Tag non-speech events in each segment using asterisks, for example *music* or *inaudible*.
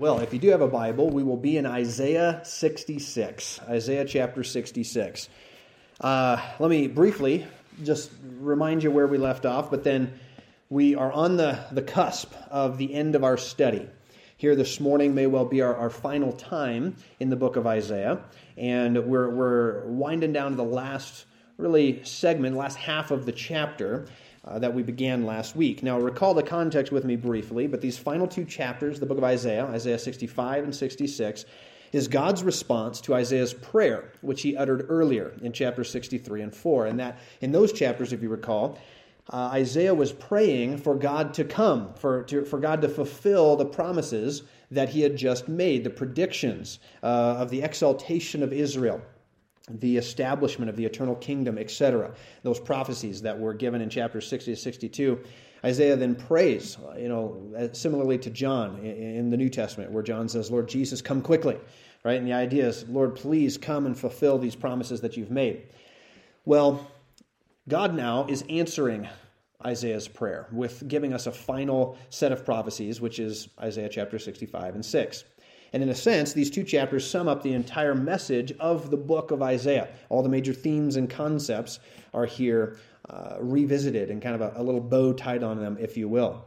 Well, if you do have a Bible, we will be in Isaiah 66, Isaiah chapter 66. Uh, let me briefly just remind you where we left off, but then we are on the, the cusp of the end of our study. Here this morning may well be our, our final time in the book of Isaiah, and we're, we're winding down to the last really segment, last half of the chapter uh, that we began last week. Now, recall the context with me briefly, but these final two chapters, the book of Isaiah, Isaiah 65 and 66, is God's response to Isaiah's prayer, which he uttered earlier in chapter 63 and 4. And that in those chapters, if you recall, uh, Isaiah was praying for God to come, for, to, for God to fulfill the promises that he had just made, the predictions uh, of the exaltation of Israel the establishment of the eternal kingdom, etc. Those prophecies that were given in chapters 60 to 62. Isaiah then prays, you know, uh, similarly to John in the New Testament, where John says, Lord Jesus, come quickly, right? And the idea is, Lord, please come and fulfill these promises that you've made. Well, God now is answering Isaiah's prayer with giving us a final set of prophecies, which is Isaiah chapter 65 and 6. And in a sense, these two chapters sum up the entire message of the book of Isaiah. All the major themes and concepts are here uh, revisited and kind of a, a little bow tied on them, if you will.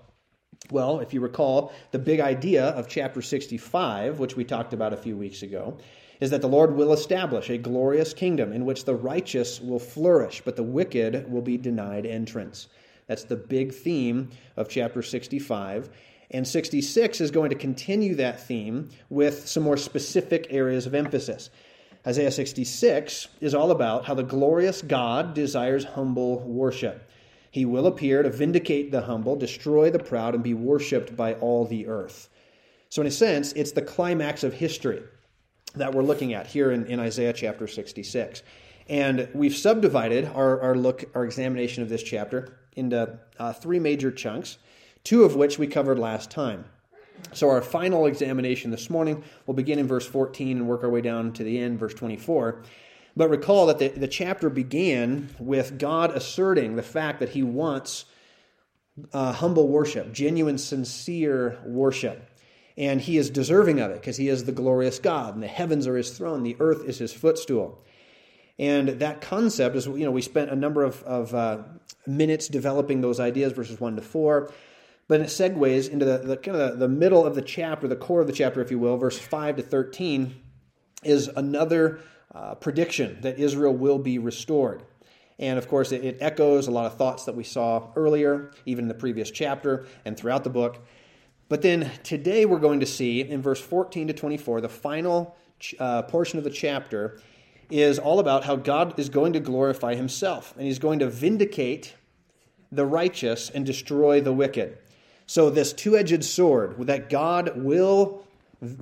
Well, if you recall, the big idea of chapter 65, which we talked about a few weeks ago, is that the Lord will establish a glorious kingdom in which the righteous will flourish, but the wicked will be denied entrance. That's the big theme of chapter 65. And 66 is going to continue that theme with some more specific areas of emphasis. Isaiah 66 is all about how the glorious God desires humble worship. He will appear to vindicate the humble, destroy the proud, and be worshiped by all the earth. So, in a sense, it's the climax of history that we're looking at here in, in Isaiah chapter 66. And we've subdivided our, our look, our examination of this chapter into uh, three major chunks two of which we covered last time. So, our final examination this morning will begin in verse 14 and work our way down to the end, verse 24. But recall that the, the chapter began with God asserting the fact that he wants uh, humble worship, genuine, sincere worship. And he is deserving of it because he is the glorious God, and the heavens are his throne, the earth is his footstool. And that concept is, you know, we spent a number of, of uh, minutes developing those ideas, verses 1 to 4. But it segues into the, the kind of the, middle of the chapter, the core of the chapter, if you will, verse 5 to 13, is another uh, prediction that Israel will be restored. And of course, it, it, echoes a lot of thoughts that we saw earlier, even in the previous chapter and throughout the book. But then today we're going to see in verse 14 to 24, the final uh, portion of the chapter is all about how God is going to glorify himself and he's going to vindicate the righteous and destroy the wicked. So, this two edged sword, that God will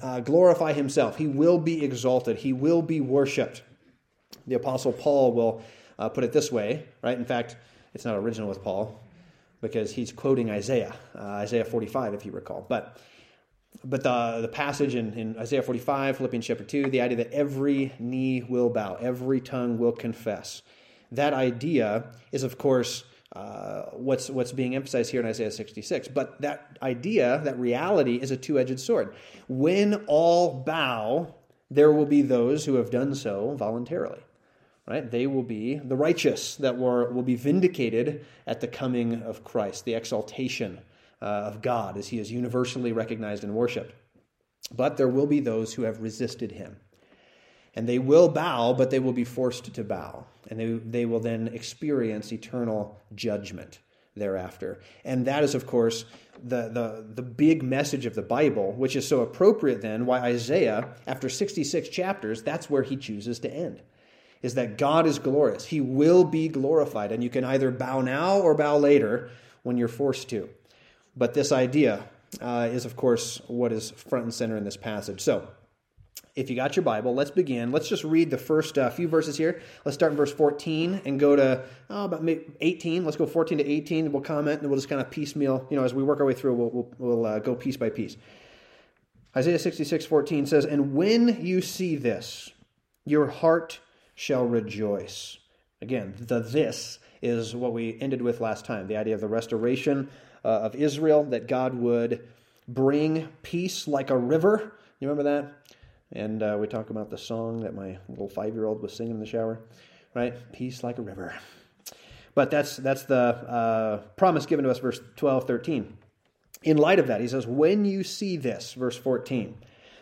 uh, glorify himself, he will be exalted, he will be worshiped. The Apostle Paul will uh, put it this way, right? In fact, it's not original with Paul because he's quoting Isaiah, uh, Isaiah 45, if you recall. But but the, the passage in, in Isaiah 45, Philippians chapter 2, the idea that every knee will bow, every tongue will confess. That idea is, of course, uh, what's what's being emphasized here in Isaiah 66. But that idea, that reality, is a two-edged sword. When all bow, there will be those who have done so voluntarily. Right? They will be the righteous that were, will be vindicated at the coming of Christ, the exaltation uh, of God as he is universally recognized and worshiped. But there will be those who have resisted him. And they will bow, but they will be forced to bow. And they, they will then experience eternal judgment thereafter. And that is, of course, the, the, the big message of the Bible, which is so appropriate then why Isaiah, after 66 chapters, that's where he chooses to end. Is that God is glorious. He will be glorified. And you can either bow now or bow later when you're forced to. But this idea uh, is, of course, what is front and center in this passage. So, if you got your Bible, let's begin. Let's just read the first uh, few verses here. Let's start in verse 14 and go to oh, about 18. Let's go 14 to 18. We'll comment and we'll just kind of piecemeal, you know, as we work our way through, we'll, we'll, we'll uh, go piece by piece. Isaiah 66, 14 says, And when you see this, your heart shall rejoice. Again, the this is what we ended with last time the idea of the restoration uh, of Israel, that God would bring peace like a river. You remember that? And uh, we talk about the song that my little five year old was singing in the shower, right? Peace like a river. But that's, that's the uh, promise given to us, verse 12, 13. In light of that, he says, When you see this, verse 14,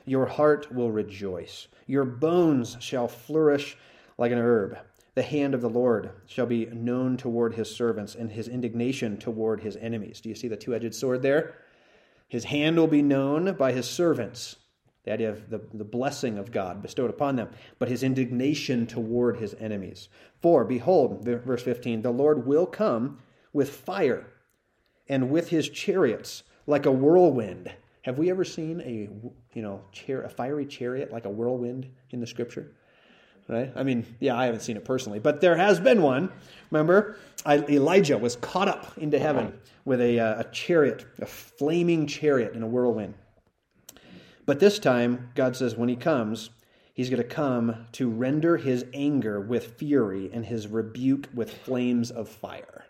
your heart will rejoice, your bones shall flourish like an herb. The hand of the Lord shall be known toward his servants, and his indignation toward his enemies. Do you see the two edged sword there? His hand will be known by his servants, the idea of the, the blessing of God bestowed upon them, but his indignation toward his enemies. For, behold, verse 15, the Lord will come with fire and with his chariots like a whirlwind. Have we ever seen a, you know, chair, a fiery chariot like a whirlwind in the scripture? Right? I mean, yeah, I haven't seen it personally, but there has been one. Remember, Elijah was caught up into heaven with a, uh, a chariot, a flaming chariot in a whirlwind. But this time, God says, when he comes, he's going to come to render his anger with fury and his rebuke with flames of fire.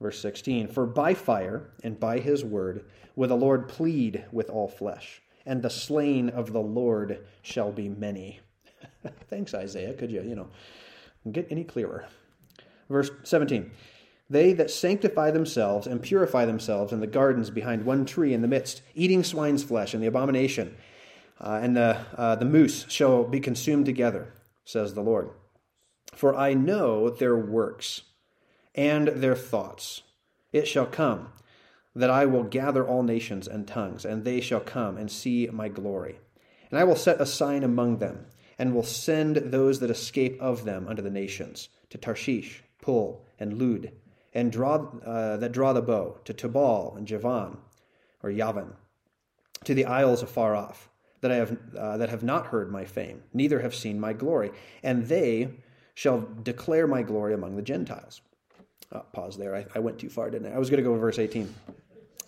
Verse 16 For by fire and by his word will the Lord plead with all flesh, and the slain of the Lord shall be many. *laughs* Thanks, Isaiah. Could you, you know, get any clearer? Verse 17 They that sanctify themselves and purify themselves in the gardens behind one tree in the midst, eating swine's flesh and the abomination, uh, and the, uh, the moose shall be consumed together, says the Lord. For I know their works and their thoughts. It shall come that I will gather all nations and tongues, and they shall come and see my glory. And I will set a sign among them and will send those that escape of them unto the nations, to Tarshish, Pul, and Lud, and draw uh, that draw the bow, to Tubal and Javan, or Yavan, to the isles afar off, that I have uh, that have not heard my fame, neither have seen my glory, and they shall declare my glory among the Gentiles. Oh, pause there. I, I, went too far, didn't I? I was going to go to verse 18.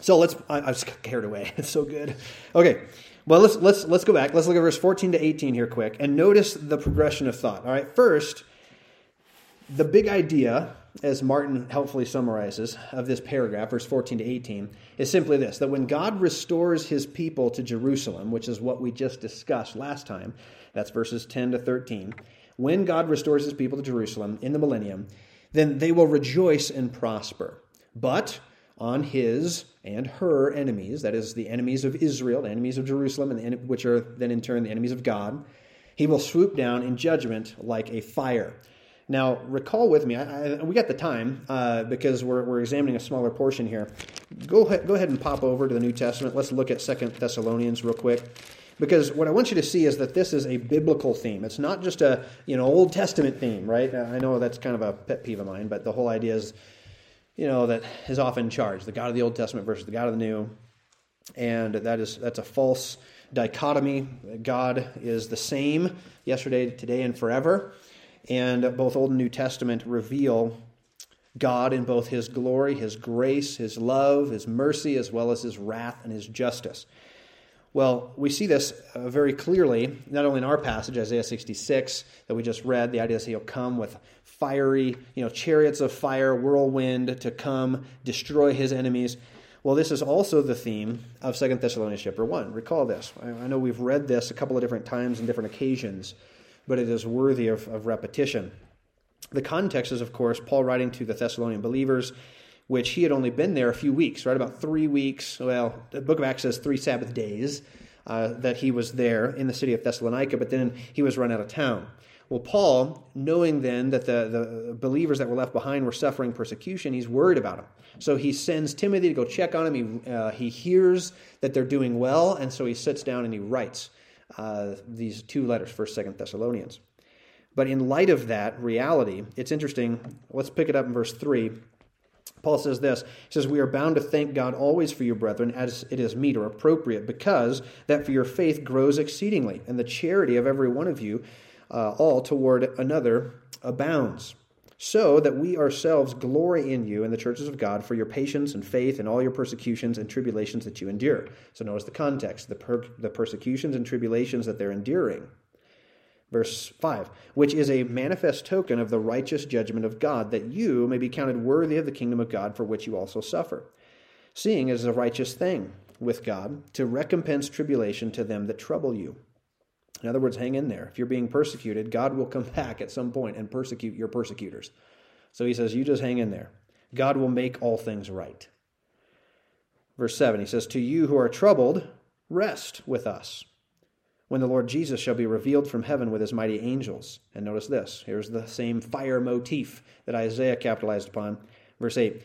So let's. I, I was carried away. *laughs* It's so good. Okay. Well, let's let's let's go back. Let's look at verse 14 to 18 here quick and notice the progression of thought. All right. First, the big idea as Martin helpfully summarizes of this paragraph verse 14 to 18 is simply this that when God restores his people to Jerusalem, which is what we just discussed last time, that's verses 10 to 13. When God restores his people to Jerusalem in the millennium, then they will rejoice and prosper. But on his and her enemies, that is, the enemies of Israel, the enemies of Jerusalem, and which are then in turn the enemies of God, he will swoop down in judgment like a fire. Now, recall with me, I, I, we got the time uh, because we're, we're examining a smaller portion here. Go ahead, go ahead and pop over to the New Testament. Let's look at Second Thessalonians real quick. Because what I want you to see is that this is a biblical theme. It's not just a you know Old Testament theme, right? I know that's kind of a pet peeve of mine, but the whole idea is you know, that is often charged the God of the Old Testament versus the God of the New. And that is that's a false dichotomy. God is the same yesterday, today, and forever. And both Old and New Testament reveal God in both his glory, his grace, his love, his mercy, as well as his wrath and his justice. Well, we see this uh, very clearly, not only in our passage, Isaiah 66, that we just read. The idea is he'll come with fiery, you know, chariots of fire, whirlwind to come destroy his enemies. Well, this is also the theme of Second Thessalonians chapter 1. Recall this. I know we've read this a couple of different times and different occasions, but it is worthy of, of repetition. The context is, of course, Paul writing to the Thessalonian believers which he had only been there a few weeks, right? About three weeks. Well, the book of Acts says three Sabbath days uh, that he was there in the city of Thessalonica, but then he was run out of town. Well, Paul, knowing then that the, the believers that were left behind were suffering persecution, he's worried about them. So he sends Timothy to go check on him. He, uh, he hears that they're doing well, and so he sits down and he writes uh, these two letters, 1st, 2nd Thessalonians. But in light of that reality, it's interesting. Let's pick it up in verse 3. Paul says this He says, We are bound to thank God always for you, brethren, as it is meet or appropriate, because that for your faith grows exceedingly, and the charity of every one of you uh, all toward another abounds. So that we ourselves glory in you in the churches of God for your patience and faith and all your persecutions and tribulations that you endure. So notice the context the, per- the persecutions and tribulations that they're enduring. Verse 5, which is a manifest token of the righteous judgment of God, that you may be counted worthy of the kingdom of God for which you also suffer. Seeing it is a righteous thing with God to recompense tribulation to them that trouble you. In other words, hang in there. If you're being persecuted, God will come *laughs* back at some point and persecute your persecutors. So he says, You just hang in there. God will make all things right. Verse 7, he says, To you who are troubled, rest with us when the Lord Jesus shall be revealed from heaven with his mighty angels. And notice this here's the same fire motif that Isaiah capitalized upon. Verse 8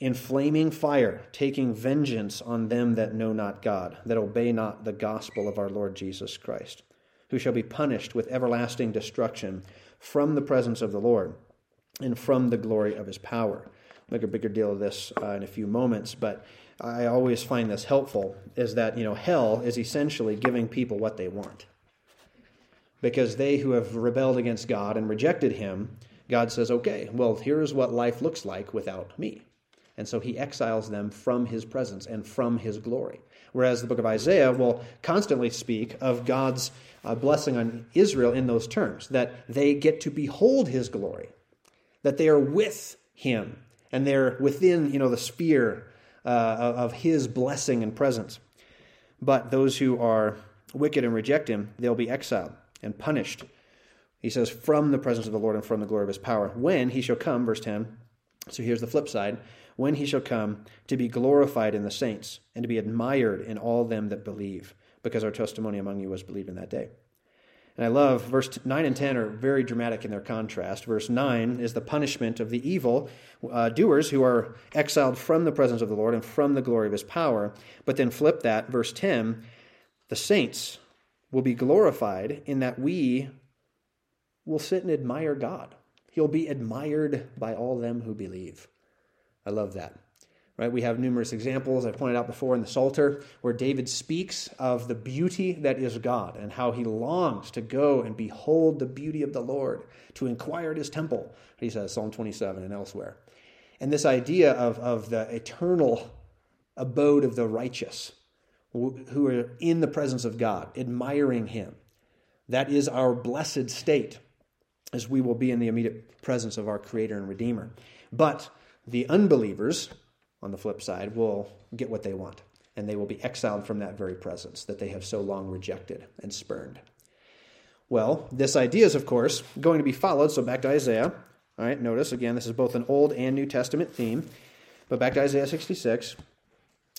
In flaming fire, taking vengeance on them that know not God, that obey not the gospel of our Lord Jesus Christ, who shall be punished with everlasting destruction from the presence of the Lord and from the glory of his power. I'll make a bigger deal of this uh, in a few moments, but I always find this helpful is that, you know, hell is essentially giving people what they want. Because they who have rebelled against God and rejected him, God says, okay, well, here's what life looks like without me. And so he exiles them from his presence and from his glory. Whereas the book of Isaiah will constantly speak of God's uh, blessing on Israel in those terms that they get to behold his glory, that they are with him, and they're within you know, the sphere uh, of his blessing and presence. But those who are wicked and reject him, they'll be exiled and punished. He says, from the presence of the Lord and from the glory of his power. When he shall come, verse 10. So here's the flip side. When he shall come to be glorified in the saints and to be admired in all them that believe, because our testimony among you was believed in that day. And I love verse 9 and 10 are very dramatic in their contrast. Verse 9 is the punishment of the evil uh, doers who are exiled from the presence of the Lord and from the glory of his power. But then flip that, verse 10 the saints will be glorified in that we will sit and admire God. He'll be admired by all them who believe. I love that. Right? We have numerous examples I pointed out before in the Psalter where David speaks of the beauty that is God and how he longs to go and behold the beauty of the Lord, to inquire at his temple. He says Psalm 27 and elsewhere. And this idea of, of the eternal abode of the righteous who are in the presence of God, admiring him. That is our blessed state as we will be in the immediate presence of our Creator and Redeemer. But the unbelievers, on the flip side, will get what they want, and they will be exiled from that very presence that they have so long rejected and spurned. Well, this idea is, of course, going to be followed. So back to Isaiah. All right, notice again, this is both an Old and New Testament theme. But back to Isaiah 66.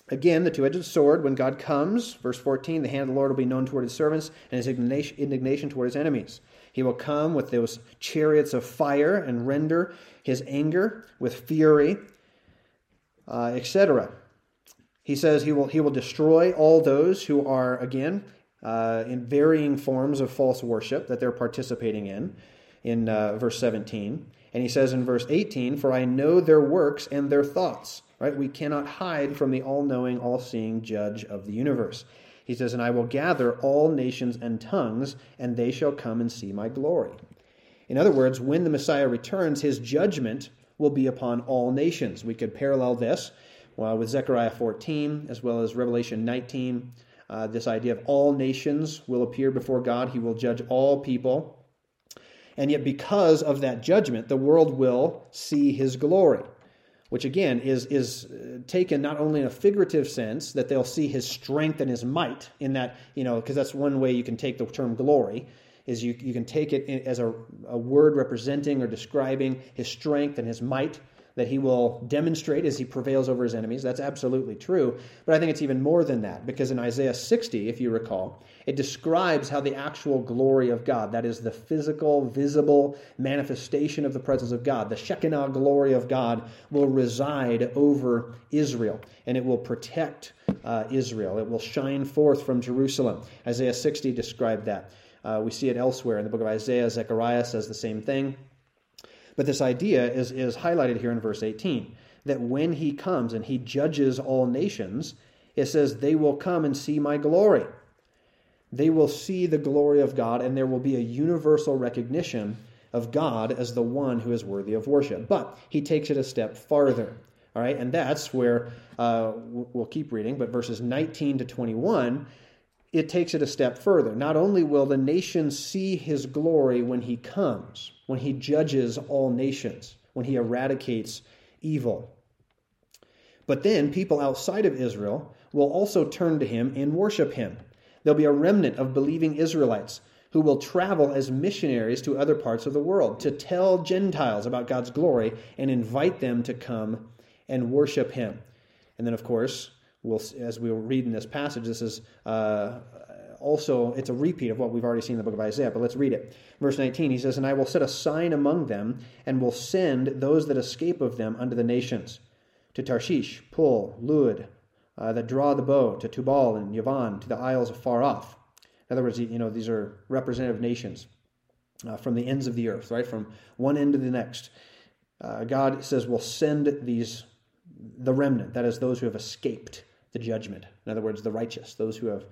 Again, the two edged sword, when God comes, verse 14, the hand of the Lord will be known toward his servants and his indignation toward his enemies. He will come with those chariots of fire and render his anger with fury uh, etc. He says he will, he will destroy all those who are, again, uh, in varying forms of false worship that they're participating in, in uh, verse 17. And he says in verse 18, For I know their works and their thoughts. Right? We cannot hide from the all knowing, all seeing judge of the universe. He says, And I will gather all nations and tongues, and they shall come and see my glory. In other words, when the Messiah returns, his judgment will be upon all nations. We could parallel this well, with Zechariah 14 as well as Revelation 19. Uh, this idea of all nations will appear before God, He will judge all people. And yet, because of that judgment, the world will see His glory which again is, is uh, taken not only in a figurative sense, that they'll see his strength and his might in that, you know, because that's one way you can take the term glory, is you, you can take it as a, a word representing or describing his strength and his might that he will demonstrate as he prevails over his enemies. That's absolutely true. But I think it's even more than that, because in Isaiah 60, if you recall, it describes how the actual glory of God, that is the physical, visible manifestation of the presence of God, the Shekinah glory of God, will reside over Israel, and it will protect uh, Israel. It will shine forth from Jerusalem. Isaiah 60 described that. Uh, we see it elsewhere in the book of Isaiah. Zechariah says the same thing. But this idea is, is highlighted here in verse 18 that when he comes and he judges all nations, it says, They will come and see my glory. They will see the glory of God, and there will be a universal recognition of God as the one who is worthy of worship. But he takes it a step farther. All right, and that's where uh, we'll keep reading, but verses 19 to 21 it takes it a step further. Not only will the nations see his glory when he comes, when he judges all nations, when he eradicates evil, but then people outside of Israel will also turn to him and worship him. There'll be a remnant of believing Israelites who will travel as missionaries to other parts of the world to tell Gentiles about God's glory and invite them to come and worship him. And then, of course, we'll, as we'll read in this passage, this is uh, also it's a repeat of what we've already seen in the book of Isaiah, but let's read it. Verse 19, he says, And I will set a sign among them, and will send those that escape of them unto the nations, to Tarshish, Pul, Lud, uh, that draw the bow, to Tubal and Yavan, to the isles afar off. In other words, you know, these are representative nations uh, from the ends of the earth, right? From one end to the next. Uh, God says, "We'll send these, the remnant, that is, those who have escaped the judgment. In other words, the righteous, those who have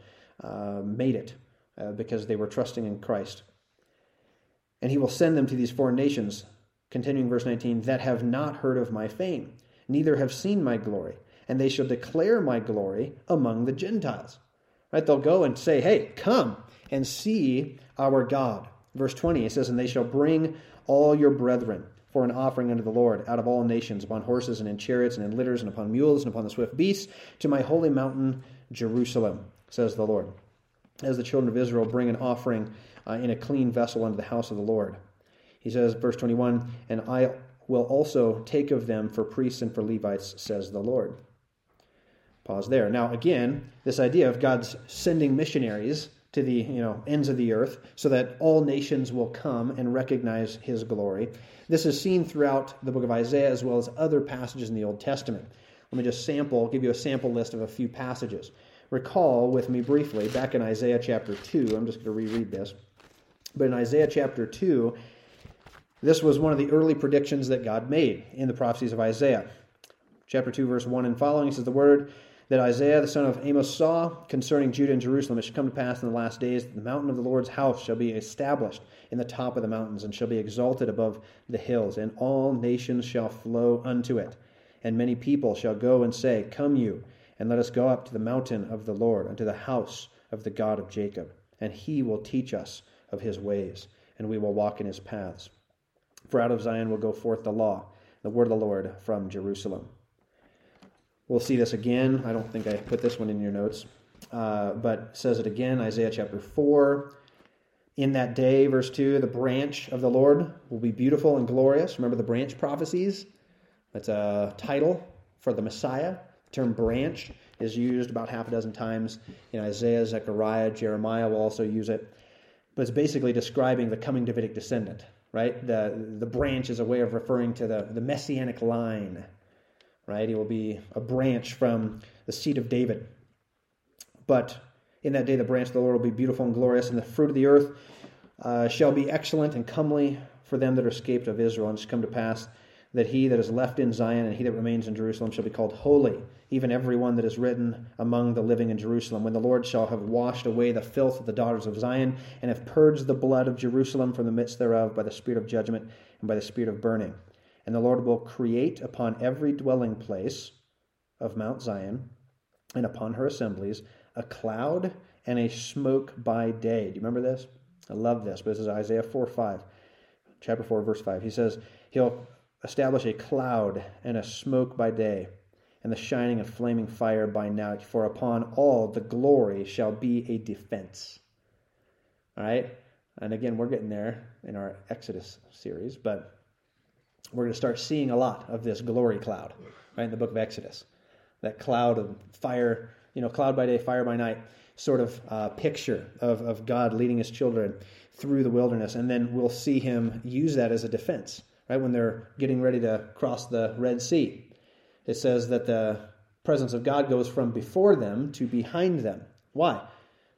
uh, made it uh, because they were trusting in Christ. And he will send them to these foreign nations, continuing verse 19, that have not heard of my fame, neither have seen my glory, and they shall declare my glory among the Gentiles. Right? They'll go and say, hey, come and see our God. Verse 20, it says, And they shall bring all your brethren for an offering unto the Lord out of all nations, upon horses and in chariots and in litters and upon mules and upon the swift beasts, to my holy mountain Jerusalem says the Lord. As the children of Israel bring an offering uh, in a clean vessel unto the house of the Lord. He says, verse 21, and I will also take of them for priests and for Levites, says the Lord. Pause there. Now, again, this idea of God's sending missionaries to the you know ends of the earth so that all nations will come and recognize his glory. This is seen throughout the book of Isaiah as well as other passages in the Old Testament. Let me just sample, give you a sample list of a few passages recall with me briefly back in Isaiah chapter 2. I'm just going to reread this. But in Isaiah chapter 2, this was one of the early predictions that God made in the prophecies of Isaiah. Chapter 2, verse 1 and following, says, The word that Isaiah the son of Amos saw concerning Judah and Jerusalem, it shall come to pass in the last days that the mountain of the Lord's house shall be established in the top of the mountains, and shall be exalted above the hills, and all nations shall flow unto it. And many people shall go and say, Come you and let us go up to the mountain of the Lord, unto the house of the God of Jacob. And he will teach us of his ways, and we will walk in his paths. For out of Zion will go forth the law, the word of the Lord from Jerusalem. We'll see this again. I don't think I put this one in your notes, uh, but says it again, Isaiah chapter 4. In that day, verse 2, the branch of the Lord will be beautiful and glorious. Remember the branch prophecies? That's a title for the Messiah. The term branch is used about half a dozen times in Isaiah, Zechariah, Jeremiah will also use it. But it's basically describing the coming Davidic descendant, right? The, the branch is a way of referring to the, the messianic line, right? He will be a branch from the seed of David. But in that day, the branch of the Lord will be beautiful and glorious, and the fruit of the earth uh, shall be excellent and comely for them that are escaped of Israel. And it's come to pass that he that is left in Zion and he that remains in Jerusalem shall be called holy, even every one that is written among the living in Jerusalem, when the Lord shall have washed away the filth of the daughters of Zion, and have purged the blood of Jerusalem from the midst thereof by the spirit of judgment and by the spirit of burning. And the Lord will create upon every dwelling place of Mount Zion and upon her assemblies a cloud and a smoke by day. Do you remember this? I love this, but this is Isaiah 4 5, chapter 4, verse 5. He says, He'll establish a cloud and a smoke by day, and the shining of flaming fire by night, for upon all the glory shall be a defense. All right? And again, we're getting there in our Exodus series, but we're going to start seeing a lot of this glory cloud, right, in the book of Exodus. That cloud of fire, you know, cloud by day, fire by night, sort of uh, picture of, of God leading his children through the wilderness. And then we'll see him use that as a defense right? When they're getting ready to cross the Red Sea. It says that the presence of God goes from before them to behind them. Why?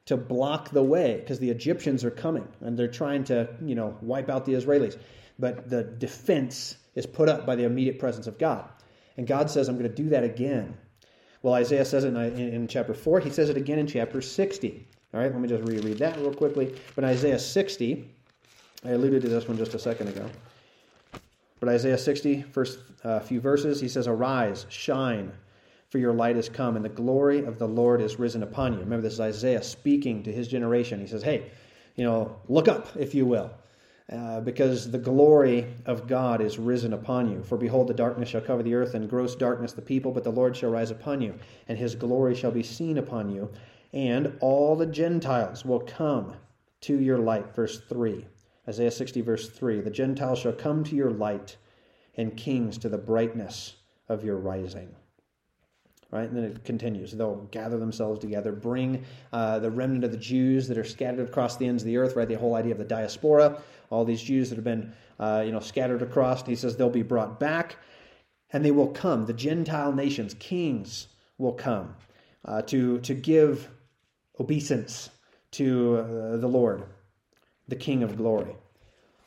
To block the way, because the Egyptians are coming and they're trying to, you know, wipe out the Israelis. But the defense is put up by the immediate presence of God. And God says, I'm going to do that again. Well, Isaiah says it in, in, chapter 4. He says it again in chapter 60. All right, let me just reread that real quickly. But Isaiah 60, I alluded to this one just a second ago. But Isaiah 60, first uh, few verses, he says, Arise, shine, for your light is come, and the glory of the Lord is risen upon you. Remember, this is Isaiah speaking to his generation. He says, Hey, you know, look up, if you will. uh, because the glory of God is risen upon you. For behold, the darkness shall cover the earth, and gross darkness the people, but the Lord shall rise upon you, and his glory shall be seen upon you, and all the Gentiles will come to your light. Verse 3. Isaiah 60, verse 3. The Gentiles shall come to your light, and kings to the brightness of your rising right? And then it continues. They'll gather themselves together, bring uh, the remnant of the Jews that are scattered across the ends of the earth, right? The whole idea of the diaspora, all these Jews that have been, uh, you know, scattered across. he says they'll be brought back, and they will come. The Gentile nations, kings, will come uh, to to give obeisance to uh, the Lord, the King of glory.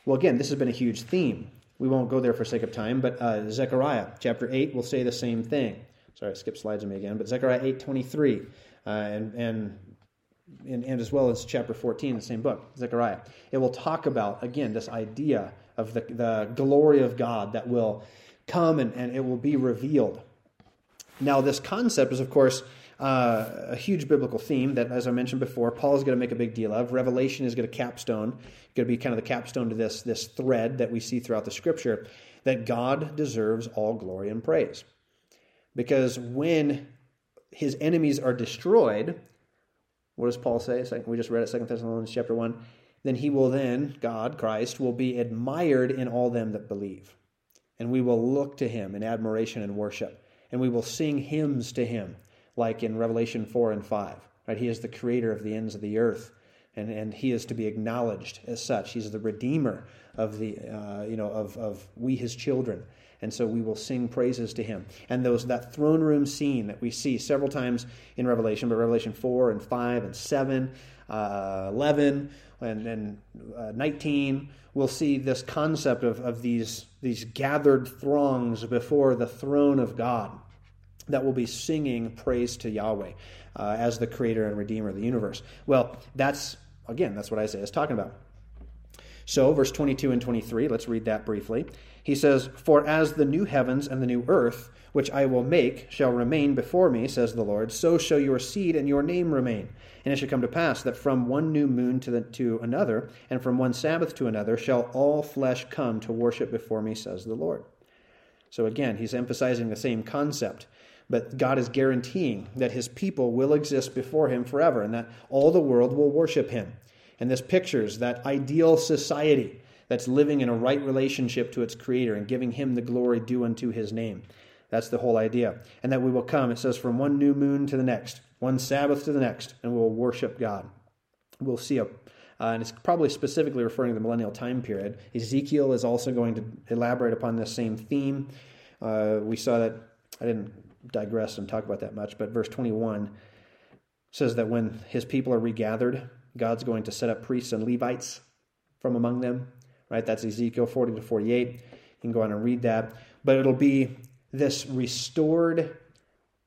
Well, again, this has been a huge theme. We won't go there for sake of time, but uh, Zechariah chapter 8 will say the same thing. Sorry, I skipped slides on me again, but Zechariah 8.23 uh, and, and and, and, as well as chapter 14, the same book, Zechariah. It will talk about, again, this idea of the, the glory of God that will come and, and it will be revealed. Now, this concept is, of course, uh, a huge biblical theme that, as I mentioned before, Paul is going to make a big deal of. Revelation is going to capstone, going to be kind of the capstone to this, this thread that we see throughout the scripture that God deserves all glory and praise. Because when his enemies are destroyed, what does Paul say? We just read it, Second Thessalonians chapter 1. Then he will then, God, Christ, will be admired in all them that believe. And we will look to him in admiration and worship. And we will sing hymns to him, like in Revelation 4 and 5. Right? He is the creator of the ends of the earth. And, and he is to be acknowledged as such. He's the redeemer of the uh, you know of, of we his children and so we will sing praises to him. And those that throne room scene that we see several times in Revelation, but Revelation 4 and 5 and 7, uh, 11, and, and uh, 19, we'll see this concept of, of these, these gathered throngs before the throne of God that will be singing praise to Yahweh uh, as the creator and redeemer of the universe. Well, that's, again, that's what Isaiah is talking about. So, verse 22 and 23, let's read that briefly. He says, For as the new heavens and the new earth, which I will make, shall remain before me, says the Lord, so shall your seed and your name remain. And it shall come to pass that from one new moon to, the, to another, and from one Sabbath to another, shall all flesh come to worship before me, says the Lord. So again, he's emphasizing the same concept. But God is guaranteeing that his people will exist before him forever and that all the world will worship him. And this pictures that ideal society that's living in a right relationship to its creator and giving him the glory due unto his name. That's the whole idea. And that we will come, it says, from one new moon to the next, one Sabbath to the next, and we'll worship God. We'll see a uh, and it's probably specifically referring to the millennial time period. Ezekiel is also going to elaborate upon this same theme. Uh, we saw that, I didn't digress and talk about that much, but verse 21 says that when his people are regathered, God's going to set up priests and Levites from among them right? That's Ezekiel 40 to 48. You can go on and read that. But it'll be this restored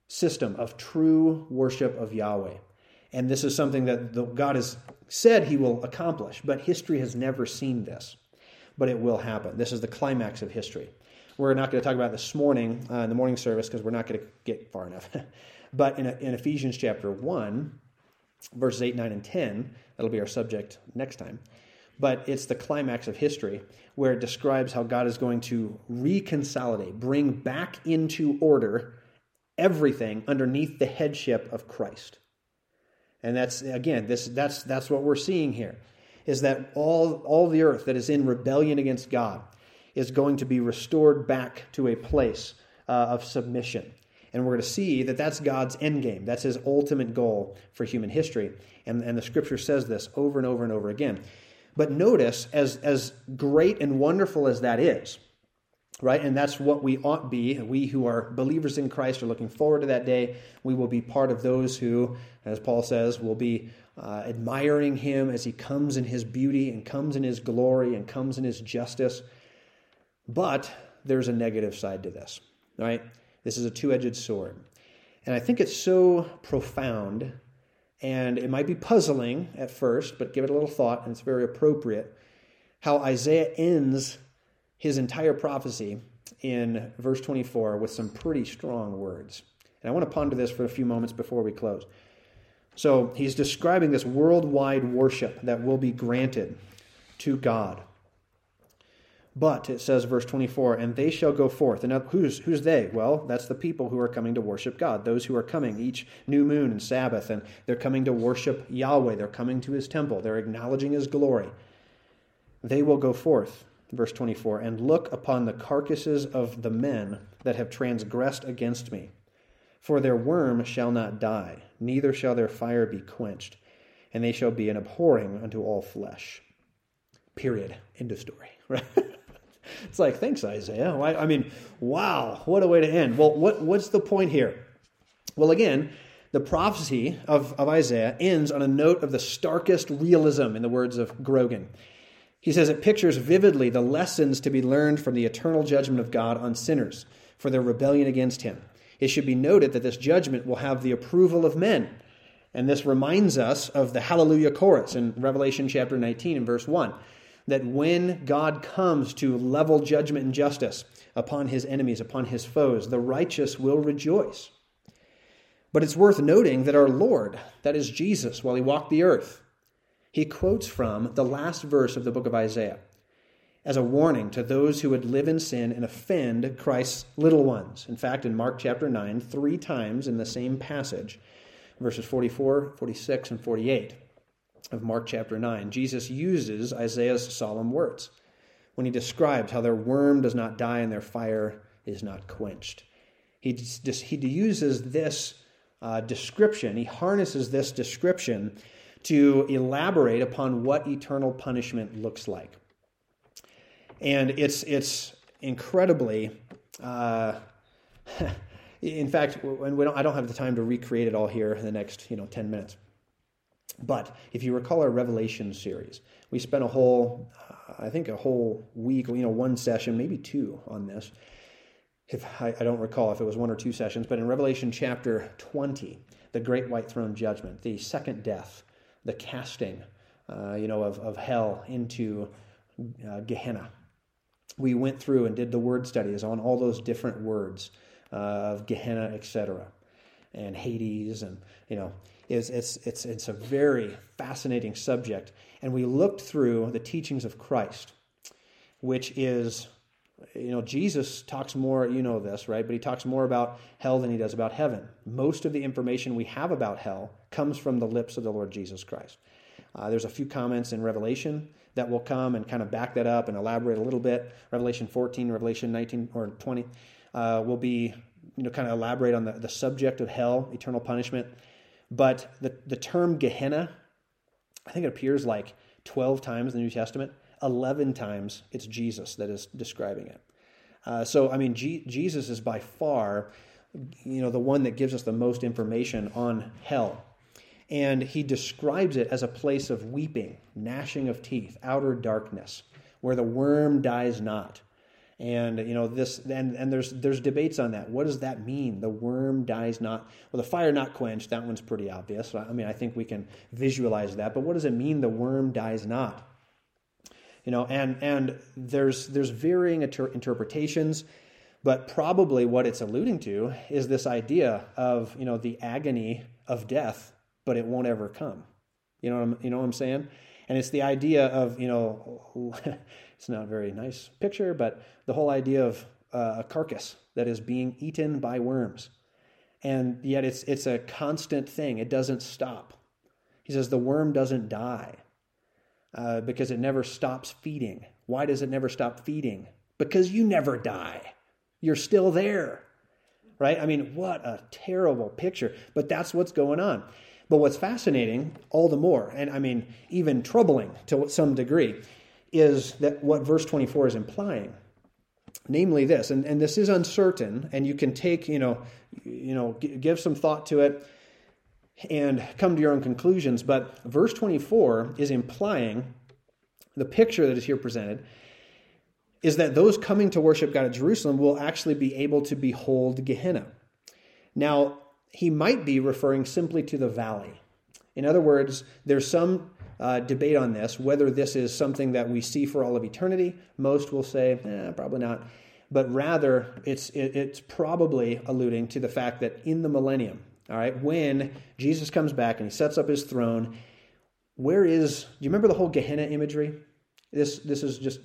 system of true worship of Yahweh. And this is something that the, God has said he will accomplish, but history has never seen this. But it will happen. This is the climax of history. We're not going to talk about this morning uh, in the morning service because we're not going to get far enough. *laughs* but in, in Ephesians chapter 1, verses 8, 9, and 10, that'll be our subject next time but it's the climax of history where it describes how God is going to reconsolidate, bring back into order everything underneath the headship of Christ. And that's again, this that's that's what we're seeing here is that all all the earth that is in rebellion against God is going to be restored back to a place uh, of submission. And we're going to see that that's God's end game. That's his ultimate goal for human history. And, and the scripture says this over and over and over again. But notice, as, as great and wonderful as that is, right? And that's what we ought be. We who are believers in Christ are looking forward to that day. We will be part of those who, as Paul says, will be uh, admiring him as he comes in his beauty and comes in his glory and comes in his justice. But there's a negative side to this, right? This is a two edged sword. And I think it's so profound and it might be puzzling at first, but give it a little thought, and it's very appropriate. How Isaiah ends his entire prophecy in verse 24 with some pretty strong words. And I want to ponder this for a few moments before we close. So he's describing this worldwide worship that will be granted to God. But it says, verse 24, and they shall go forth. And who's, who's they? Well, that's the people who are coming to worship God, those who are coming each new moon and Sabbath, and they're coming to worship Yahweh. They're coming to his temple. They're acknowledging his glory. They will go forth, verse 24, and look upon the carcasses of the men that have transgressed against me. For their worm shall not die, neither shall their fire be quenched, and they shall be an abhorring unto all flesh. Period. End of story. Right? *laughs* It's like, thanks, Isaiah. I mean, wow, what a way to end. Well, what, what's the point here? Well, again, the prophecy of, of Isaiah ends on a note of the starkest realism, in the words of Grogan. He says it pictures vividly the lessons to be learned from the eternal judgment of God on sinners for their rebellion against him. It should be noted that this judgment will have the approval of men. And this reminds us of the Hallelujah chorus in Revelation chapter 19 and verse 1 that when God comes to level judgment and justice upon his enemies, upon his foes, the righteous will rejoice. But it's worth noting that our Lord, that is Jesus, while he walked the earth, he quotes from the last verse of the book of Isaiah as a warning to those who would live in sin and offend Christ's little ones. In fact, in Mark chapter 9, three times in the same passage, verses 44, 46, and 48, of Mark chapter 9, Jesus uses Isaiah's solemn words when he describes how their worm does not die and their fire is not quenched. He, just, he uses this uh, description, he harnesses this description to elaborate upon what eternal punishment looks like. And it's, it's incredibly, uh, *laughs* in fact, we don't, I don't have the time to recreate it all here in the next you know, 10 minutes. But if you recall our Revelation series, we spent a whole, uh, I think, a whole week, you know, one session, maybe two on this. If I, I don't recall if it was one or two sessions, but in Revelation chapter 20, the great white throne judgment, the second death, the casting, uh, you know, of, of hell into uh, Gehenna. We went through and did the word studies on all those different words uh, of Gehenna, etc., and Hades, and you know, is it's, it's, it's a very fascinating subject. And we looked through the teachings of Christ, which is, you know, Jesus talks more, you know this, right? But he talks more about hell than he does about heaven. Most of the information we have about hell comes from the lips of the Lord Jesus Christ. Uh, there's a few comments in Revelation that will come and kind of back that up and elaborate a little bit. Revelation 14, Revelation 19 or 20 uh, will be, you know, kind of elaborate on the, the subject of hell, eternal punishment. But the, the term Gehenna, I think it appears like 12 times in the New Testament. 11 times it's Jesus that is describing it. Uh, so, I mean, G- Jesus is by far, you know, the one that gives us the most information on hell. And he describes it as a place of weeping, gnashing of teeth, outer darkness, where the worm dies not and you know this and and there's there's debates on that. What does that mean? The worm dies not well the fire not quenched that one's pretty obvious. I mean i think we can visualize that but what does it mean the worm dies not? You know and and there's there's varying inter- interpretations but probably what it's alluding to is this idea of you know the agony of death but it won't ever come. You know what I'm, you know what I'm saying? And it's the idea of you know *laughs* It's not a very nice picture, but the whole idea of uh, a carcass that is being eaten by worms. And yet it's, it's a constant thing, it doesn't stop. He says the worm doesn't die uh, because it never stops feeding. Why does it never stop feeding? Because you never die. You're still there. Right? I mean, what a terrible picture. But that's what's going on. But what's fascinating, all the more, and I mean, even troubling to some degree, is that what verse 24 is implying namely this and, and this is uncertain and you can take you know you know give some thought to it and come to your own conclusions but verse 24 is implying the picture that is here presented is that those coming to worship God at Jerusalem will actually be able to behold Gehenna. Now, he might be referring simply to the valley. In other words, there's some uh, debate on this, whether this is something that we see for all of eternity. Most will say, eh, probably not. But rather, it's, it, it's probably alluding to the fact that in the millennium, all right, when Jesus comes back and he sets up his throne, where is, do you remember the whole Gehenna imagery? This, this is just,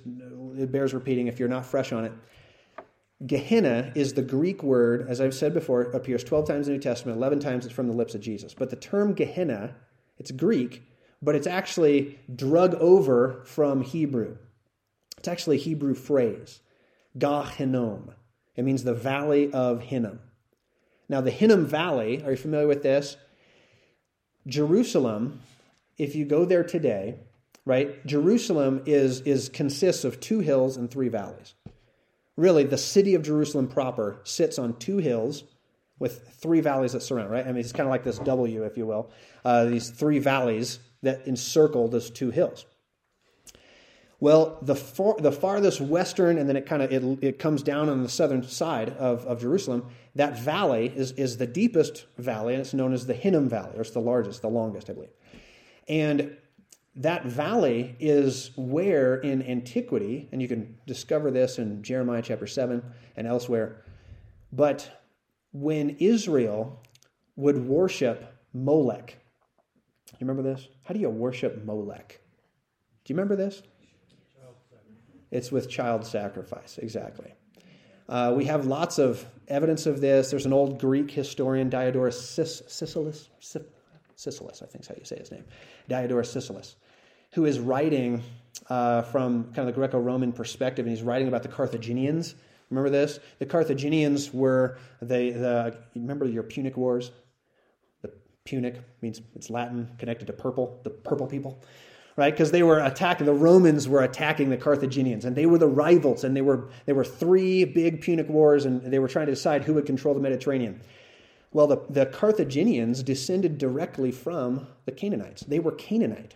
it bears repeating if you're not fresh on it. Gehenna is the Greek word, as I've said before, appears 12 times in the New Testament, 11 times it's from the lips of Jesus. But the term Gehenna, it's Greek, but it's actually drug over from Hebrew. It's actually a Hebrew phrase, Gahinnom. It means the valley of Hinnom. Now, the Hinnom Valley, are you familiar with this? Jerusalem, if you go there today, right? Jerusalem is, is consists of two hills and three valleys. Really, the city of Jerusalem proper sits on two hills with three valleys that surround, right? I mean, it's kind of like this W, if you will. Uh, these three valleys that encircle those two hills. Well, the, far, the farthest western, and then it kind of it, it comes down on the southern side of, of Jerusalem. That valley is, is the deepest valley, and it's known as the Hinnom Valley, or it's the largest, the longest, I believe. And that valley is where in antiquity, and you can discover this in Jeremiah chapter 7 and elsewhere, but when Israel would worship Molech, you remember this? How do you worship Molech? Do you remember this? It's with child sacrifice, exactly. Uh, we have lots of evidence of this. There's an old Greek historian, Diodorus Siculus, Siculus, I think is how you say his name, Diodorus Siculus, who is writing uh, from kind of the Greco Roman perspective, and he's writing about the Carthaginians. Remember this? The Carthaginians were they the remember your Punic Wars. Punic means it's Latin, connected to purple, the purple people, right? Because they were attacking the Romans were attacking the Carthaginians, and they were the rivals, and they were there were three big Punic Wars, and they were trying to decide who would control the Mediterranean. Well, the, the Carthaginians descended directly from the Canaanites. They were Canaanite.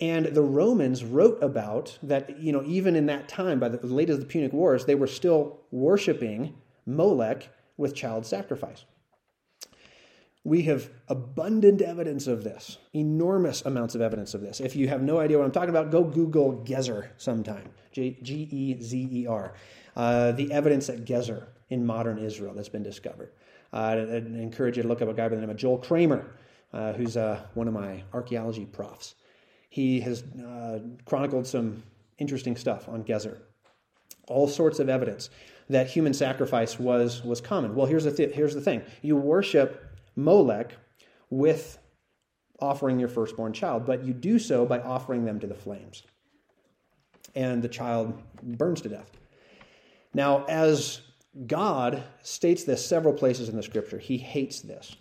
And the Romans wrote about that, you know, even in that time, by the late of the Punic Wars, they were still worshiping Molech with child sacrifice. We have abundant evidence of this, enormous amounts of evidence of this. If you have no idea what I'm talking about, go Google Gezer sometime G E Z E R. Uh, the evidence at Gezer in modern Israel that's been discovered. Uh, I encourage you to look up a guy by the name of Joel Kramer, uh, who's uh, one of my archaeology profs. He has uh, chronicled some interesting stuff on Gezer. All sorts of evidence that human sacrifice was, was common. Well, here's the, th- here's the thing you worship Molech with offering your firstborn child, but you do so by offering them to the flames. And the child burns to death. Now, as God states this several places in the scripture, he hates this.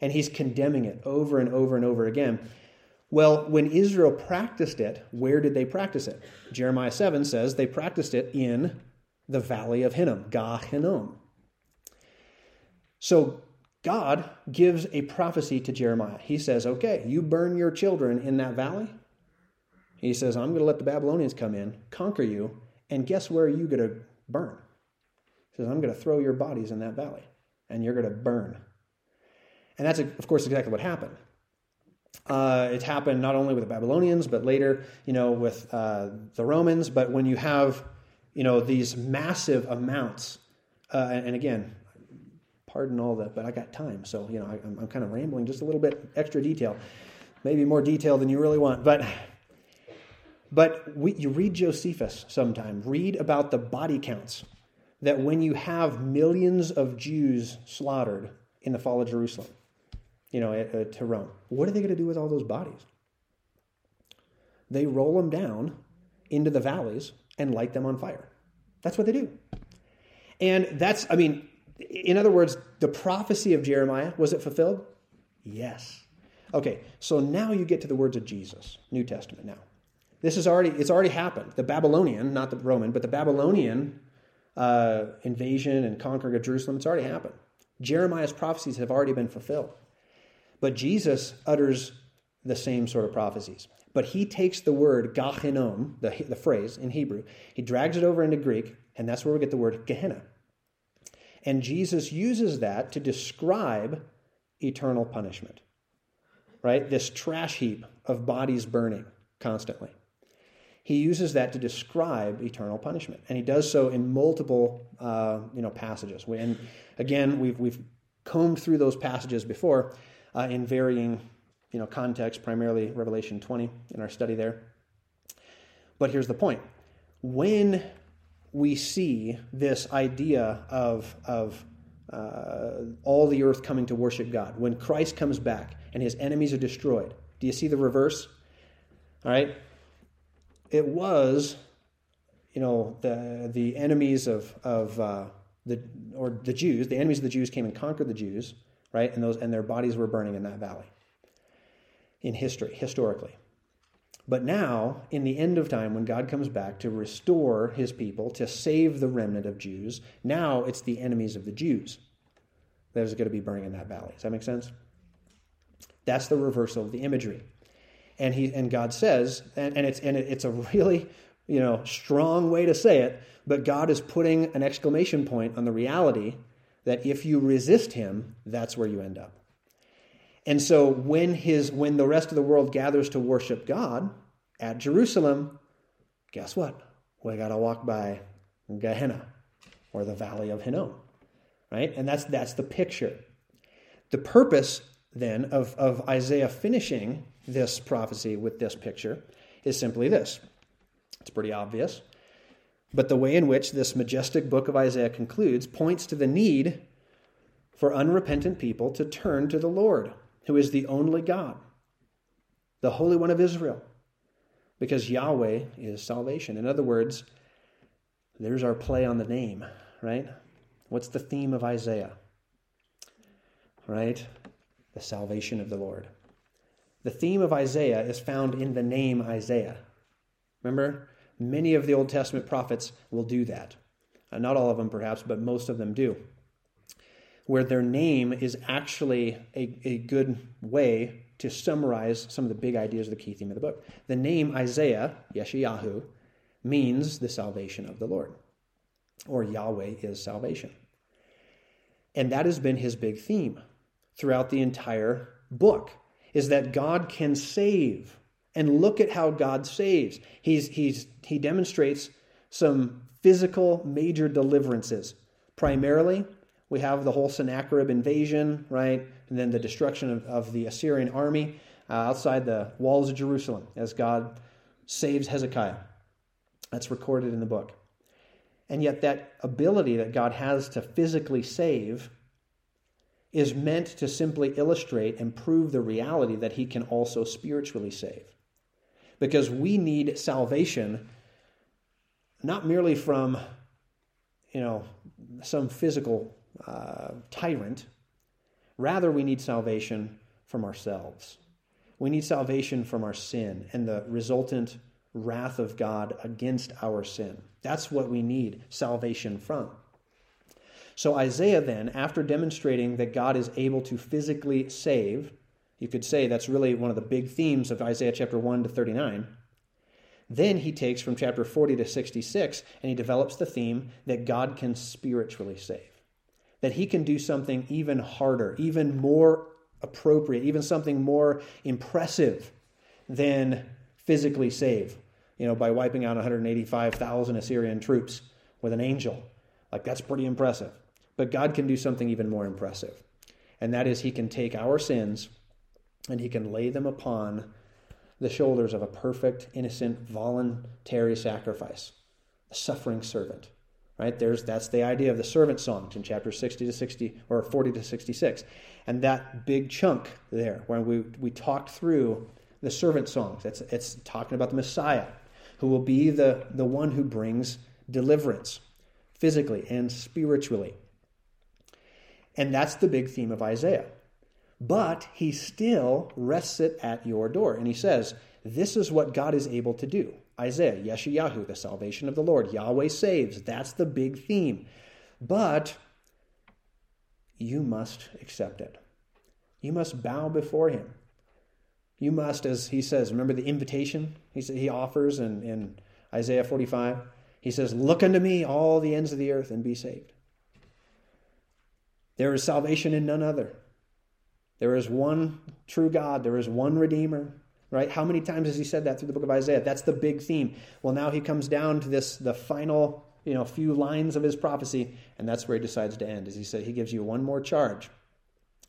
And he's condemning it over and over and over again. Well, when Israel practiced it, where did they practice it? Jeremiah 7 says they practiced it in the valley of Hinnom, Ga Hinnom. So God gives a prophecy to Jeremiah. He says, Okay, you burn your children in that valley. He says, I'm going to let the Babylonians come in, conquer you, and guess where you're going to burn? He says, I'm going to throw your bodies in that valley, and you're going to burn. And that's, of course, exactly what happened. Uh, it happened not only with the Babylonians, but later, you know, with uh, the Romans. But when you have, you know, these massive amounts, uh, and, and, again, pardon all that, but I got time, so you know, I, am kind of rambling just a little bit extra detail, maybe more detail than you really want, but. But we, you read Josephus sometime. Read about the body counts that when you have millions of Jews slaughtered in the fall of Jerusalem, you know, uh, to Rome. What are they going to do with all those bodies? They roll them down into the valleys and light them on fire. That's what they do. And that's, I mean, in other words, the prophecy of Jeremiah, was it fulfilled? Yes. Okay, so now you get to the words of Jesus, New Testament now. This is already, it's already happened. The Babylonian, not the Roman, but the Babylonian uh, invasion and conquering of Jerusalem, it's already happened. Jeremiah's prophecies have already been fulfilled. But Jesus utters the same sort of prophecies. But he takes the word Gehinnom, the, the phrase in Hebrew, he drags it over into Greek, and that's where we get the word Gehenna. And Jesus uses that to describe eternal punishment, right? This trash heap of bodies burning constantly. He uses that to describe eternal punishment, and he does so in multiple, uh, you know, passages. And again, we've we've combed through those passages before, uh, in varying you know, contexts, primarily Revelation 20 in our study there. But here's the point when we see this idea of, of uh, all the earth coming to worship God, when Christ comes back and his enemies are destroyed, do you see the reverse? All right? It was, you know, the, the enemies of, of uh, the, or the Jews, the enemies of the Jews came and conquered the Jews, right? And, those, and their bodies were burning in that valley in history, historically. But now, in the end of time, when God comes back to restore his people, to save the remnant of Jews, now it's the enemies of the Jews that is going to be burning in that valley. Does that make sense? That's the reversal of the imagery. And he and God says, and, and it's and it's a really, you know, strong way to say it, but God is putting an exclamation point on the reality that if you resist him, that's where you end up. And so when his when the rest of the world gathers to worship God at Jerusalem, guess what? We got to walk by Gehenna or the valley of Hinnom. Right? And that's that's the picture. The purpose then of, of Isaiah finishing this prophecy with this picture is simply this. It's pretty obvious. But the way in which this majestic book of Isaiah concludes points to the need for unrepentant people to turn to the Lord who is the only God, the Holy One of Israel, because Yahweh is salvation. In other words, there's our play on the name, right? What's the theme of Isaiah? Right? The salvation of the Lord. The theme of Isaiah is found in the name Isaiah. Remember, many of the Old Testament prophets will do that. Uh, not all of them, perhaps, but most of them do where their name is actually a, a good way to summarize some of the big ideas of the key theme of the book. The name Isaiah, Yeshayahu, means the salvation of the Lord, or Yahweh is salvation. And that has been his big theme throughout the entire book is that God can save. And look at how God saves. He's, he's, he demonstrates some physical major deliverances, primarily we have the whole Sennacherib invasion, right? And then the destruction of, of the Assyrian army uh, outside the walls of Jerusalem as God saves Hezekiah. That's recorded in the book. And yet, that ability that God has to physically save is meant to simply illustrate and prove the reality that He can also spiritually save. Because we need salvation not merely from, you know, some physical uh, tyrant. Rather, we need salvation from ourselves. We need salvation from our sin and the resultant wrath of God against our sin. That's what we need salvation from. So, Isaiah then, after demonstrating that God is able to physically save, you could say that's really one of the big themes of Isaiah chapter 1 to 39. Then he takes from chapter 40 to 66 and he develops the theme that God can spiritually save that he can do something even harder, even more appropriate, even something more impressive than physically save, you know, by wiping out 185,000 Assyrian troops with an angel. Like, that's pretty impressive. But God can do something even more impressive. And that is, he can take our sins and he can lay them upon the shoulders of a perfect, innocent, voluntary sacrifice, a suffering servant right? There's that's the idea of the servant songs in chapter 60 to 60 or 40 to 66 and that big chunk there where we, we talked through the servant songs it's, it's talking about the messiah who will be the, the one who brings deliverance physically and spiritually. And that's the big theme of isaiah. But he still rests it at your door and he says this is what god is able to do Isaiah, Yeshayahu, the salvation of the Lord. Yahweh saves. That's the big theme. But you must accept it. You must bow before him. You must, as he says, remember the invitation he, he offers in, in Isaiah 45? He says, Look unto me, all the ends of the earth, and be saved. There is salvation in none other. There is one true God, there is one Redeemer, right? How many times has he said that through the book of Isaiah? That's the big theme. Well, now he comes down to this, the final, you know, few lines of his prophecy, and that's where he decides to end. As he said, he gives you one more charge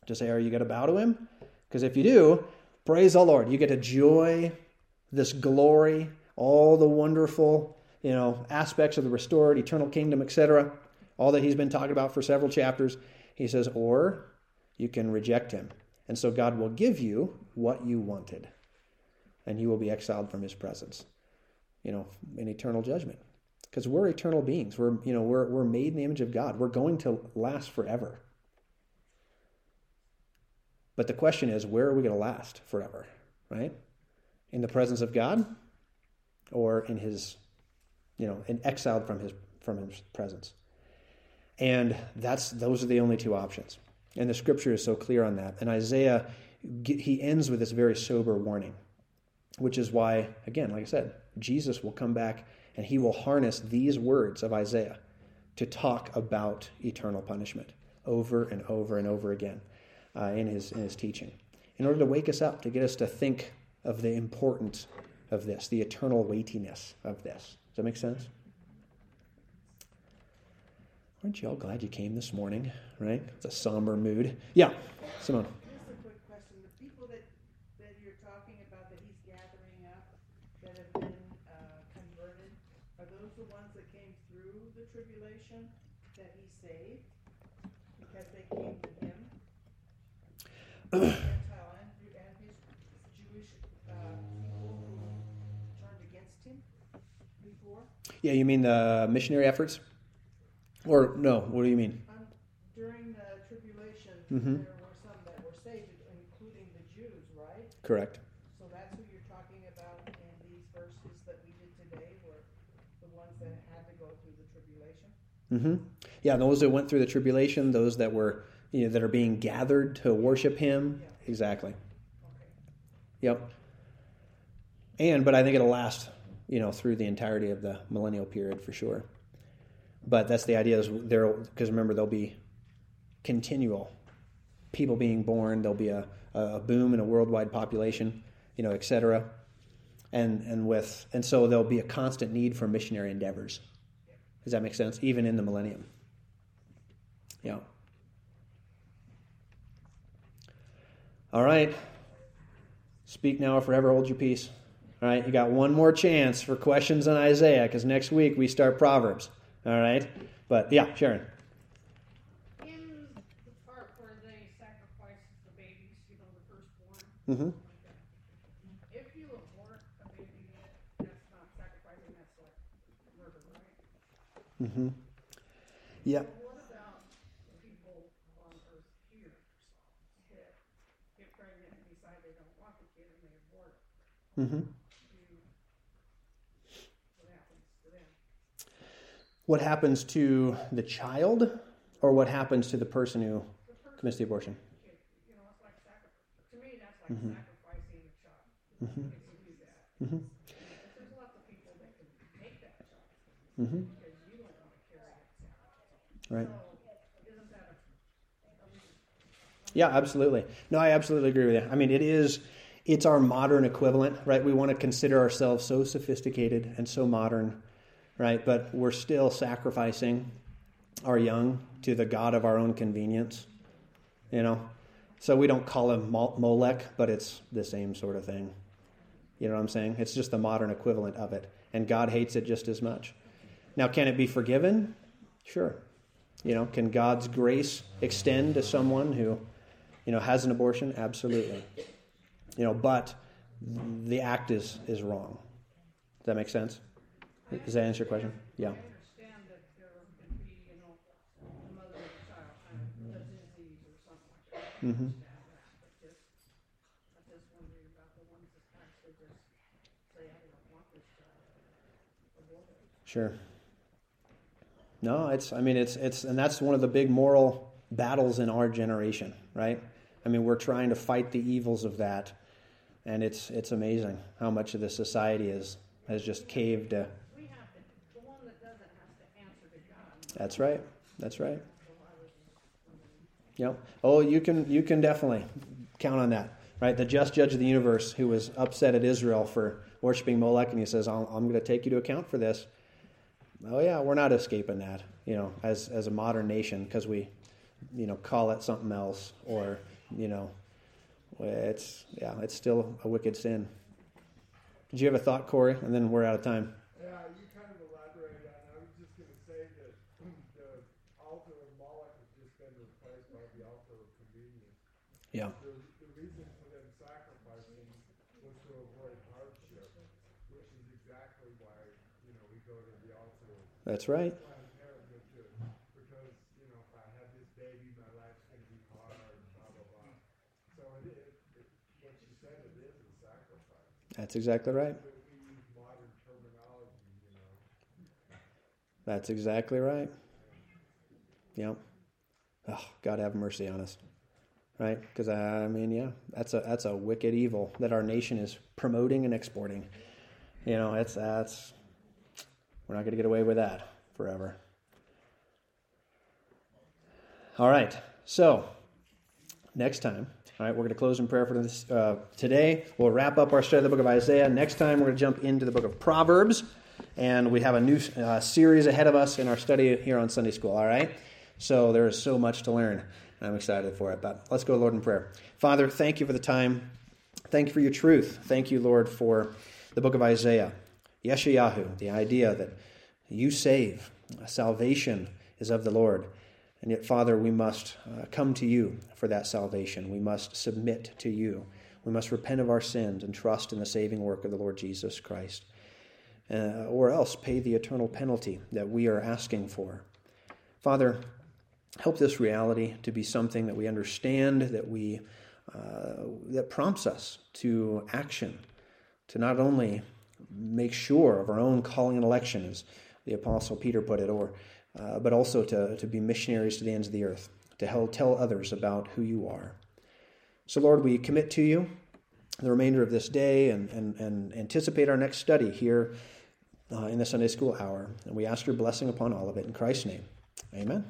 to say, are you going to bow to him? Because if you do, praise the Lord. You get to joy, this glory, all the wonderful, you know, aspects of the restored eternal kingdom, etc., all that he's been talking about for several chapters. He says, or you can reject him. And so God will give you what you wanted, and you will be exiled from his presence, you know, in eternal judgment. Because we're eternal beings. We're, you know, we're, we're made in the image of God. We're going to last forever. But the question is, where are we going to last forever? Right? In the presence of God or in his, you know, in exiled from his from his presence. And that's those are the only two options. And the scripture is so clear on that. And Isaiah he ends with this very sober warning, which is why again, like I said, Jesus will come back and he will harness these words of Isaiah to talk about eternal punishment over and over and over again uh, in, his, in his teaching, in order to wake us up, to get us to think of the importance of this, the eternal weightiness of this. Does that make sense? Aren't you all glad you came this morning? Right? It's a somber mood. Yeah, Simone. Just a quick question. The people that, that you're talking about that he's gathering up that have been uh, converted, are those the ones that came through the tribulation that he saved? Because they came to him? *clears throat* Gentile and, and his Jewish uh, people who turned against him before? Yeah, you mean the missionary efforts? Or no, what do you mean? Um, during the tribulation, Mhm. there were some that were saved, including the Jews, right? Correct. So that's who you're talking about in these verses that we did today, were the ones that had to go through the tribulation? hmm Yeah, those that went through the tribulation, those that were you know that are being gathered to worship Him. Exactly. Yep. And but I think it'll last, you know, through the entirety of the millennial period for sure. But that's the idea is there because remember there'll be continual people being born. There'll be a, a boom in a worldwide population, you know, et cetera. And and with and so there'll be a constant need for missionary endeavors. Does that make sense? Even in the millennium. Yeah. All right. Speak now or forever hold your peace. All right, you got one more chance for questions on Isaiah because next week we start Proverbs. All right, but yeah, Sharon. In the part where they sacrifice the babies, you know, the firstborn, Mm-hmm. if you abort a baby, that's not sacrificing, that's like murder, right? Mm-hmm. Yeah. But what about the people on earth here that get pregnant and decide they don't want the kid and they abort it? Mm-hmm. What happens to the child, or what happens to the person who commits the abortion? Mm-hmm. That. Mm-hmm. But There's lots of people that can make that choice. Mm-hmm. because you don't want to carry it. Right. Yeah, absolutely. No, I absolutely agree with you. I mean, it is it's our modern equivalent, right? We want to consider ourselves so sophisticated and so modern, right? But we're still sacrificing our young to the god of our own convenience, you know. So we don't call him Mol- Molech, but it's the same sort of thing. You know what I'm saying? It's just the modern equivalent of it, and God hates it just as much. Now, can it be forgiven? Sure. You know, can God's grace extend to someone who, you know, has an abortion? Absolutely. You know, but the act is is wrong. Does that make sense? Does that answer your question? Yeah. I understand that there can be, you know, the mother of the child kind of a disease or something like that. I mm-hmm. understand that, but just, I'm just wondering about the ones that actually just say, I don't want this child. aborted. Sure. No, it's I mean it's it's and that's one of the big moral battles in our generation, right? I mean, we're trying to fight the evils of that. And it's it's amazing how much of the society is has just caved to We have to, the one that doesn't has to answer to God. That's right. That's right. Yep. Oh, you can you can definitely count on that. Right? The just judge of the universe who was upset at Israel for worshiping Molech and he says, I'm, I'm going to take you to account for this. Oh yeah, we're not escaping that, you know, as as a modern nation because we, you know, call it something else or, you know, it's yeah, it's still a wicked sin. Did you have a thought, Corey? And then we're out of time. Yeah, you kind of elaborated on it. I was just gonna say that *clears throat* the altar of Moloch has just been replaced by the altar of convenience. Yeah, a right. That's exactly right. That's exactly right. Yep. Oh, God have mercy on us. Right? Because uh, I mean, yeah, that's a that's a wicked evil that our nation is promoting and exporting. You know, it's that's we're not going to get away with that forever. All right. So next time, all right, we're going to close in prayer for this uh, today. We'll wrap up our study of the book of Isaiah. Next time, we're going to jump into the book of Proverbs, and we have a new uh, series ahead of us in our study here on Sunday School. All right. So there is so much to learn. I'm excited for it. But let's go, Lord, in prayer. Father, thank you for the time. Thank you for your truth. Thank you, Lord, for the book of Isaiah. Yeshayahu, the idea that you save, salvation is of the Lord. And yet, Father, we must uh, come to you for that salvation. We must submit to you. We must repent of our sins and trust in the saving work of the Lord Jesus Christ. Uh, or else pay the eternal penalty that we are asking for. Father, help this reality to be something that we understand, that we uh, that prompts us to action, to not only make sure of our own calling and election, as the Apostle Peter put it, or uh, but also to, to be missionaries to the ends of the earth, to help tell others about who you are. So, Lord, we commit to you the remainder of this day and, and, and anticipate our next study here uh, in the Sunday school hour. And we ask your blessing upon all of it in Christ's name. Amen.